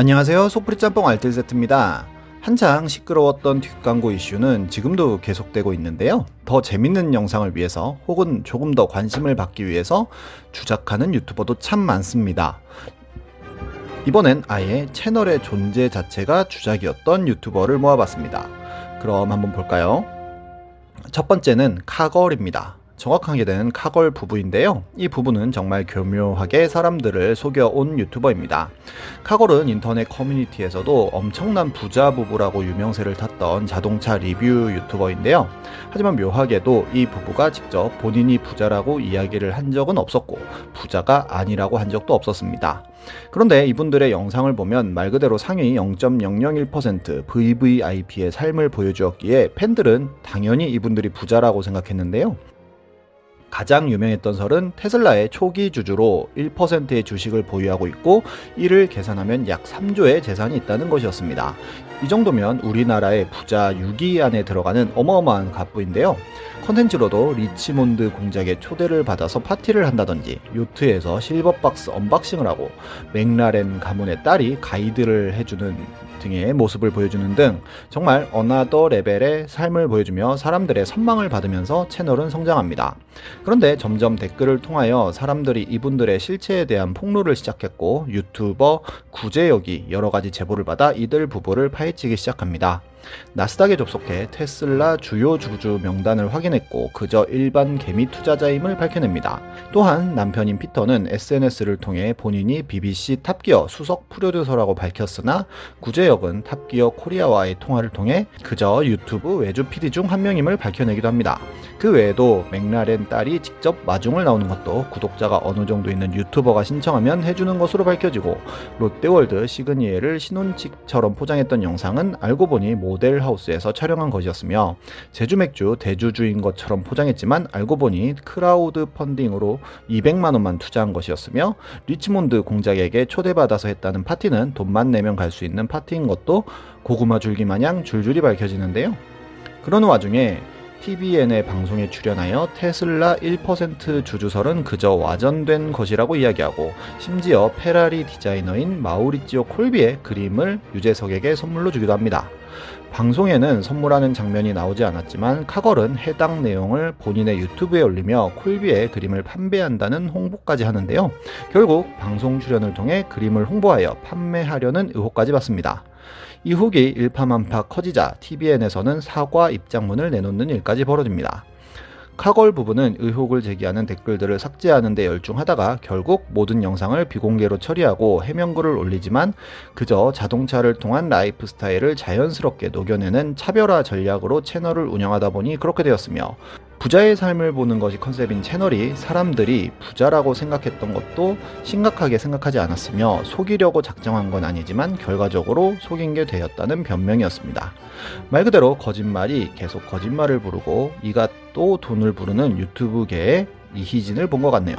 안녕하세요. 소프리 짬뽕 알뜰 세트입니다. 한창 시끄러웠던 뒷광고 이슈는 지금도 계속되고 있는데요. 더 재밌는 영상을 위해서 혹은 조금 더 관심을 받기 위해서 주작하는 유튜버도 참 많습니다. 이번엔 아예 채널의 존재 자체가 주작이었던 유튜버를 모아봤습니다. 그럼 한번 볼까요? 첫 번째는 카걸입니다. 정확하게 는 카걸 부부인데요. 이 부부는 정말 교묘하게 사람들을 속여온 유튜버입니다. 카걸은 인터넷 커뮤니티에서도 엄청난 부자 부부라고 유명세를 탔던 자동차 리뷰 유튜버인데요. 하지만 묘하게도 이 부부가 직접 본인이 부자라고 이야기를 한 적은 없었고 부자가 아니라고 한 적도 없었습니다. 그런데 이분들의 영상을 보면 말 그대로 상위 0.001% VVIP의 삶을 보여주었기에 팬들은 당연히 이분들이 부자라고 생각했는데요. 가장 유명했던 설은 테슬라의 초기 주주로 1%의 주식을 보유하고 있고 이를 계산하면 약 3조의 재산이 있다는 것이었습니다. 이 정도면 우리나라의 부자 6위 안에 들어가는 어마어마한 갑부인데요. 컨텐츠로도 리치몬드 공작의 초대를 받아서 파티를 한다든지 요트에서 silver box unboxing을 하고 맥라렌 가문의 딸이 가이드를 해주는 등의 모습을 보여주는 등 정말 another level의 삶을 보여주며 사람들의 선망을 받으면서 채널은 성장합니다. 그런데 점점 댓글을 통하여 사람들이 이분들의 실체에 대한 폭로를 시작했고 유튜버 구제역이 여러 가지 제보를 받아 이들 부부를 파헤치기 시작합니다. 나스닥에 접속해 테슬라 주요 주주 명단을 확인했고 그저 일반 개미 투자자임을 밝혀냅니다. 또한 남편인 피터는 SNS를 통해 본인이 BBC 탑기어 수석 프로듀서라고 밝혔으나 구제역은 탑기어 코리아와의 통화를 통해 그저 유튜브 외주 PD 중 한 명임을 밝혀내기도 합니다. 그 외에도 맥라렌 딸이 직접 마중을 나오는 것도 구독자가 어느 정도 있는 유튜버가 신청하면 해주는 것으로 밝혀지고 롯데월드 시그니엘을 신혼집처럼 포장했던 영상은 알고 보니 모델 하우스에서 촬영한 것이었으며 제주 맥주 대주주인 것처럼 포장했지만 알고 보니 크라우드 펀딩으로 200만 원만 투자한 것이었으며 리치몬드 공작에게 초대받아서 했다는 파티는 돈만 내면 갈 수 있는 파티인 것도 고구마 줄기 마냥 줄줄이 밝혀지는데요. 그러는 와중에 TVN의 방송에 출연하여 테슬라 1% 주주설은 그저 와전된 것이라고 이야기하고 심지어 페라리 디자이너인 마우리지오 콜비의 그림을 유재석에게 선물로 주기도 합니다. 방송에는 선물하는 장면이 나오지 않았지만 카걸은 해당 내용을 본인의 유튜브에 올리며 콜비의 그림을 판매한다는 홍보까지 하는데요. 결국 방송 출연을 통해 그림을 홍보하여 판매하려는 의혹까지 받습니다. 이 후기 일파만파 커지자 TVN에서는 사과 입장문을 내놓는 일까지 벌어집니다. 카걸 부부는 의혹을 제기하는 댓글들을 삭제하는 데 열중하다가 결국 모든 영상을 비공개로 처리하고 해명글을 올리지만 그저 자동차를 통한 라이프 스타일을 자연스럽게 녹여내는 차별화 전략으로 채널을 운영하다 보니 그렇게 되었으며 부자의 삶을 보는 것이 컨셉인 채널이 사람들이 부자라고 생각했던 것도 심각하게 생각하지 않았으며 속이려고 작정한 건 아니지만 결과적으로 속인 게 되었다는 변명이었습니다. 말 그대로 거짓말이 계속 거짓말을 부르고 이가 또 돈을 부르는 유튜브계의 이희진을 본 것 같네요.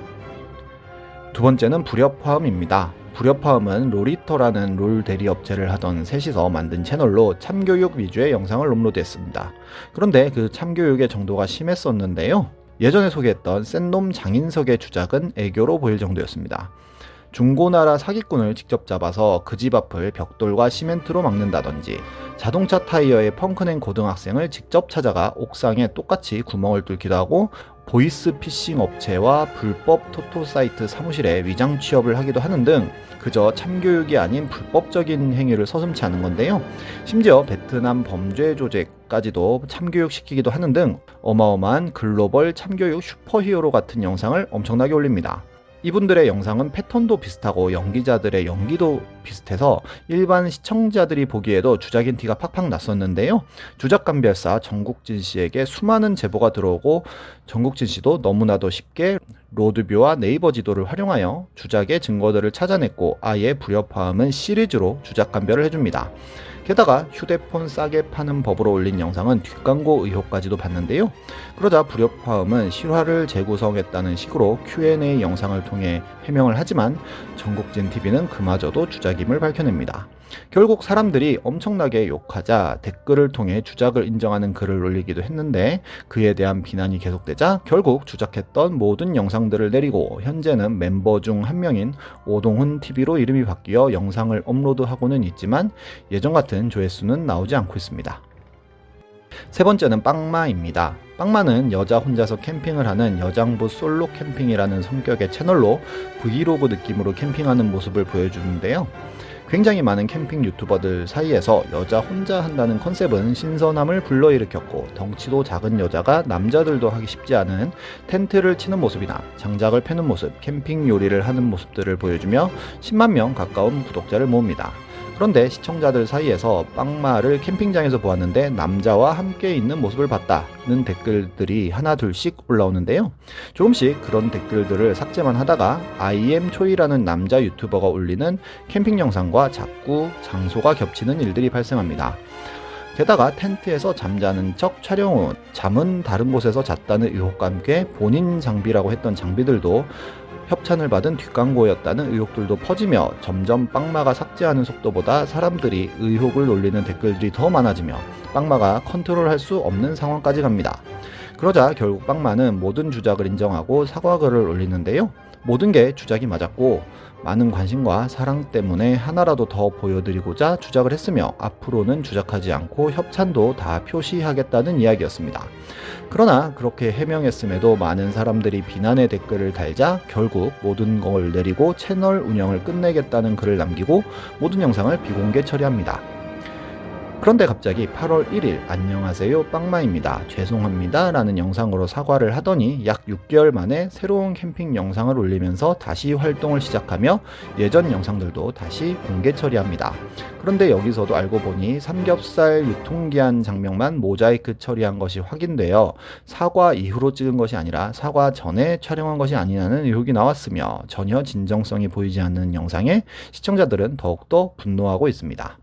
두 번째는 불협화음입니다. 불협화음은 로리터라는 롤 대리 업체를 하던 셋이서 만든 채널로 참교육 위주의 영상을 업로드했습니다. 그런데 그 참교육의 정도가 심했었는데요. 예전에 소개했던 센놈 장인석의 주작은 애교로 보일 정도였습니다. 중고나라 사기꾼을 직접 잡아서 그 집 앞을 벽돌과 시멘트로 막는다든지 자동차 타이어에 펑크낸 고등학생을 직접 찾아가 옥상에 똑같이 구멍을 뚫기도 하고 보이스 피싱 업체와 불법 토토 사이트 사무실에 위장 취업을 하기도 하는 등 그저 참교육이 아닌 불법적인 행위를 서슴치 않은 건데요. 심지어 베트남 범죄 조직까지도 참교육시키기도 하는 등 어마어마한 글로벌 참교육 슈퍼히어로 같은 영상을 엄청나게 올립니다. 이분들의 영상은 패턴도 비슷하고 연기자들의 연기도 비슷해서 일반 시청자들이 보기에도 주작인 티가 팍팍 났었는데요. 주작 감별사 정국진 씨에게 수많은 제보가 들어오고 정국진 씨도 너무나도 쉽게 로드뷰와 네이버 지도를 활용하여 주작의 증거들을 찾아냈고 아예 불협화음은 시리즈로 주작 감별을 해줍니다. 게다가 휴대폰 싸게 파는 법으로 올린 영상은 뒷광고 의혹까지도 받는데요. 그러자 불협화음은 실화를 재구성했다는 식으로 Q&A 영상을 통해 해명을 하지만 전국진 TV는 그마저도 주작임을 밝혀냅니다. 결국 사람들이 엄청나게 욕하자 댓글을 통해 주작을 인정하는 글을 올리기도 했는데 그에 대한 비난이 계속되자 결국 주작했던 모든 영상들을 내리고 현재는 멤버 중 한 명인 오동훈 TV로 이름이 바뀌어 영상을 업로드하고는 있지만 예전 같은 조회수는 나오지 않고 있습니다. 세 번째는 빵마입니다. 빵마는 여자 혼자서 캠핑을 하는 여장부 솔로 캠핑이라는 성격의 채널로 브이로그 느낌으로 캠핑하는 모습을 보여주는데요. 굉장히 많은 캠핑 유튜버들 사이에서 여자 혼자 한다는 컨셉은 신선함을 불러일으켰고 덩치도 작은 여자가 남자들도 하기 쉽지 않은 텐트를 치는 모습이나 장작을 패는 모습, 캠핑 요리를 하는 모습들을 보여주며 10만 명 가까운 구독자를 모읍니다. 그런데 시청자들 사이에서 빵마를 캠핑장에서 보았는데 남자와 함께 있는 모습을 봤다는 댓글들이 하나 둘씩 올라오는데요. 조금씩 그런 댓글들을 삭제만 하다가 IM 초이라는 남자 유튜버가 올리는 캠핑 영상과 자꾸 장소가 겹치는 일들이 발생합니다. 게다가 텐트에서 잠자는 척 촬영 후 잠은 다른 곳에서 잤다는 의혹과 함께 본인 장비라고 했던 장비들도 협찬을 받은 뒷광고였다는 의혹들도 퍼지며 점점 빵마가 삭제하는 속도보다 사람들이 의혹을 올리는 댓글들이 더 많아지며 빵마가 컨트롤할 수 없는 상황까지 갑니다. 그러자 결국 빵마는 모든 주작을 인정하고 사과글을 올리는데요. 모든 게 주작이 맞았고 많은 관심과 사랑 때문에 하나라도 더 보여드리고자 주작을 했으며 앞으로는 주작하지 않고 협찬도 다 표시하겠다는 이야기였습니다. 그러나 그렇게 해명했음에도 많은 사람들이 비난의 댓글을 달자 결국 모든 걸 내리고 채널 운영을 끝내겠다는 글을 남기고 모든 영상을 비공개 처리합니다. 그런데 갑자기 8월 1일 안녕하세요 빵마입니다 죄송합니다 라는 영상으로 사과를 하더니 약 6개월 만에 새로운 캠핑 영상을 올리면서 다시 활동을 시작하며 예전 영상들도 다시 공개 처리합니다 그런데 여기서도 알고 보니 삼겹살 유통기한 장면만 모자이크 처리한 것이 확인되어 사과 이후로 찍은 것이 아니라 사과 전에 촬영한 것이 아니냐는 의혹이 나왔으며 전혀 진정성이 보이지 않는 영상에 시청자들은 더욱더 분노하고 있습니다.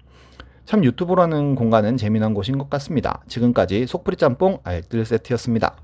참 유튜브라는 공간은 재미난 곳인 것 같습니다. 지금까지 속풀이 짬뽕 알뜰 세트였습니다.